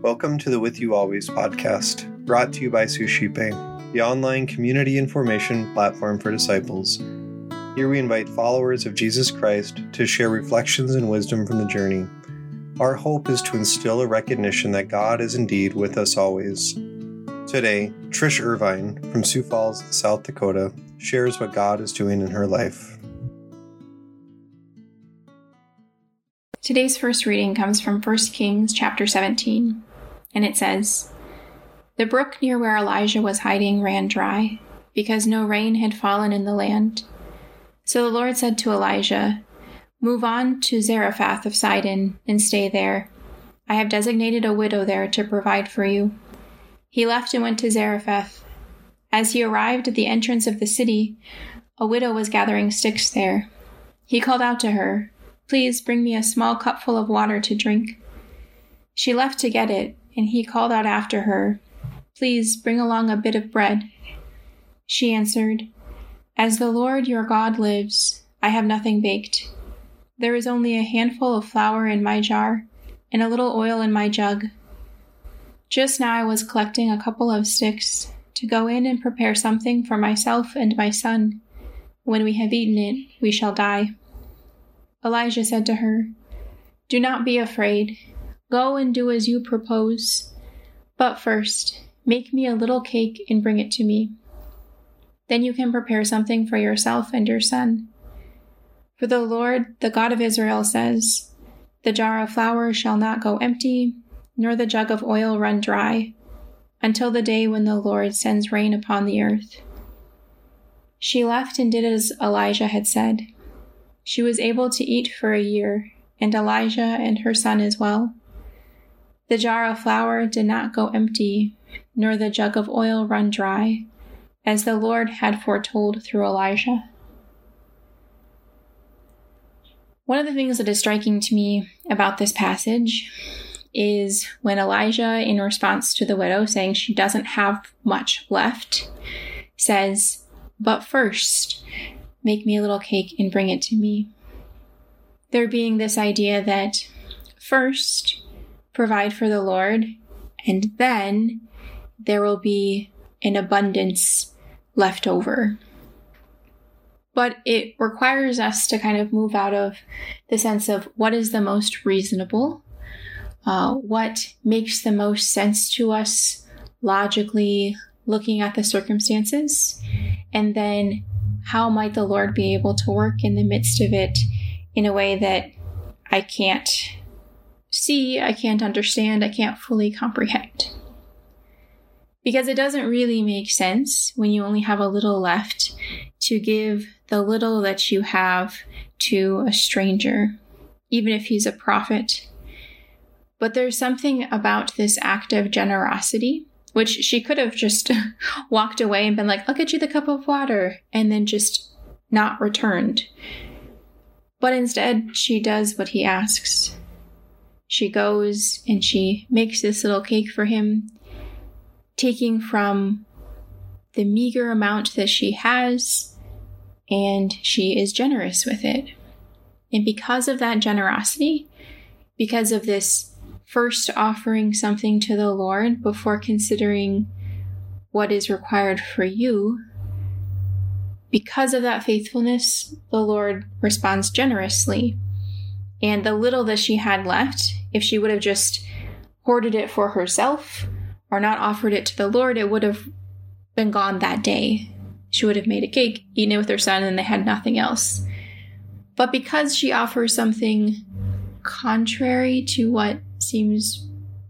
Welcome to the With You Always podcast, brought to you by Suscipe, the online community information platform for disciples. Here we invite followers of Jesus Christ to share reflections and wisdom from the journey. Our hope is to instill a recognition that God is indeed with us always. Today, Trish Irvine from Sioux Falls, South Dakota, shares what God is doing in her life. Today's first reading comes from 1 Kings chapter 17, and it says, The brook near where Elijah was hiding ran dry, because no rain had fallen in the land. So the Lord said to Elijah, Move on to Zarephath of Sidon and stay there. I have designated a widow there to provide for you. He left and went to Zarephath. As he arrived at the entrance of the city, a widow was gathering sticks there. He called out to her, Please bring me a small cupful of water to drink. She left to get it, and he called out after her, Please bring along a bit of bread. She answered, As the Lord your God lives, I have nothing baked. There is only a handful of flour in my jar and a little oil in my jug. Just now I was collecting a couple of sticks to go in and prepare something for myself and my son. When we have eaten it, we shall die. Elijah said to her, Do not be afraid. Go and do as you propose. But first, make me a little cake and bring it to me. Then you can prepare something for yourself and your son. For the Lord, the God of Israel, says, The jar of flour shall not go empty, nor the jug of oil run dry, until the day when the Lord sends rain upon the earth. She left and did as Elijah had said. She was able to eat for a year, and Elijah and her son as well. The jar of flour did not go empty, nor the jug of oil run dry, as the Lord had foretold through Elijah. One of the things that is striking to me about this passage is when Elijah, in response to the widow saying she doesn't have much left, says, But first, Make me a little cake and bring it to me. There being this idea that first, provide for the Lord, and then there will be an abundance left over. But it requires us to kind of move out of the sense of what is the most reasonable, uh, what makes the most sense to us logically, looking at the circumstances, and then how might the Lord be able to work in the midst of it in a way that I can't see, I can't understand, I can't fully comprehend? Because it doesn't really make sense when you only have a little left to give the little that you have to a stranger, even if he's a prophet. But there's something about this act of generosity which she could have just walked away and been like, I'll get you the cup of water, and then just not returned. But instead, she does what he asks. She goes and she makes this little cake for him, taking from the meager amount that she has, and she is generous with it. And because of that generosity, because of this first offering something to the Lord before considering what is required for you, because of that faithfulness, the Lord responds generously. And the little that she had left, if she would have just hoarded it for herself or not offered it to the Lord, it would have been gone that day. She would have made a cake, eaten it with her son, and they had nothing else. But because she offers something contrary to what seems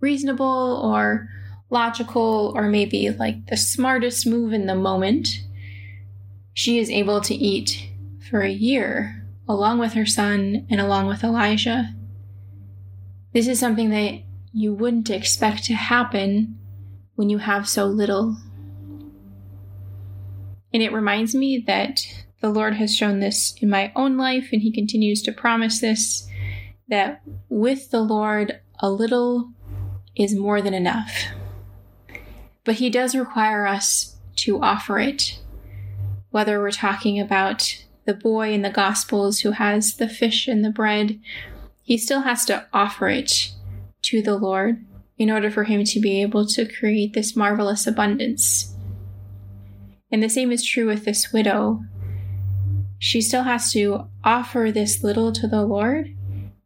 reasonable or logical or maybe like the smartest move in the moment, she is able to eat for a year along with her son and along with Elijah. This is something that you wouldn't expect to happen when you have so little. And it reminds me that the Lord has shown this in my own life, and He continues to promise this that with the Lord, a little is more than enough. But He does require us to offer it, whether we're talking about the boy in the Gospels who has the fish and the bread, he still has to offer it to the Lord in order for him to be able to create this marvelous abundance. And the same is true with this widow. She still has to offer this little to the Lord,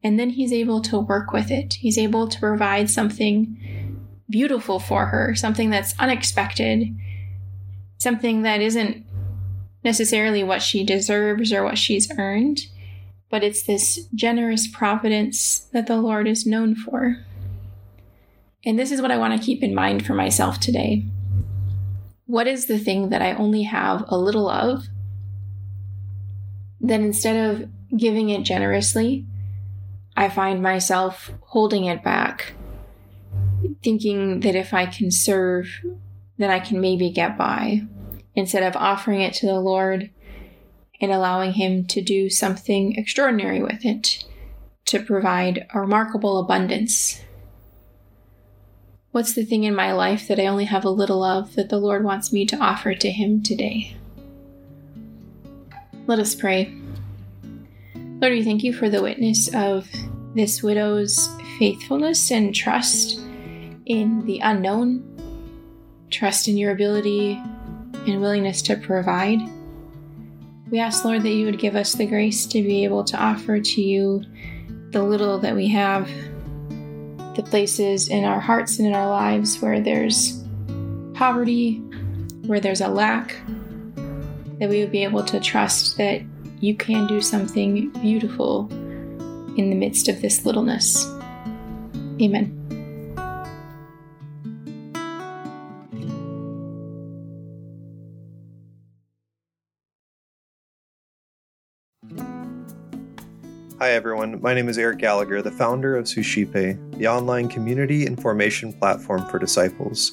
and then he's able to work with it. He's able to provide something beautiful for her, something that's unexpected, something that isn't necessarily what she deserves or what she's earned, but it's this generous providence that the Lord is known for. And this is what I want to keep in mind for myself today. What is the thing that I only have a little of? Then instead of giving it generously, I find myself holding it back, thinking that if I can serve, then I can maybe get by, instead of offering it to the Lord and allowing Him to do something extraordinary with it, to provide a remarkable abundance What's the thing in my life that I only have a little of that the Lord wants me to offer to Him today? Let us pray. Lord, we thank you for the witness of this widow's faithfulness and trust in the unknown, trust in your ability and willingness to provide. We ask, Lord, that you would give us the grace to be able to offer to you the little that we have the places in our hearts and in our lives where there's poverty, where there's a lack, that we would be able to trust that you can do something beautiful in the midst of this littleness. Amen. Hi, everyone. My name is Eric Gallagher, the founder of Suscipe, the online community and formation platform for disciples.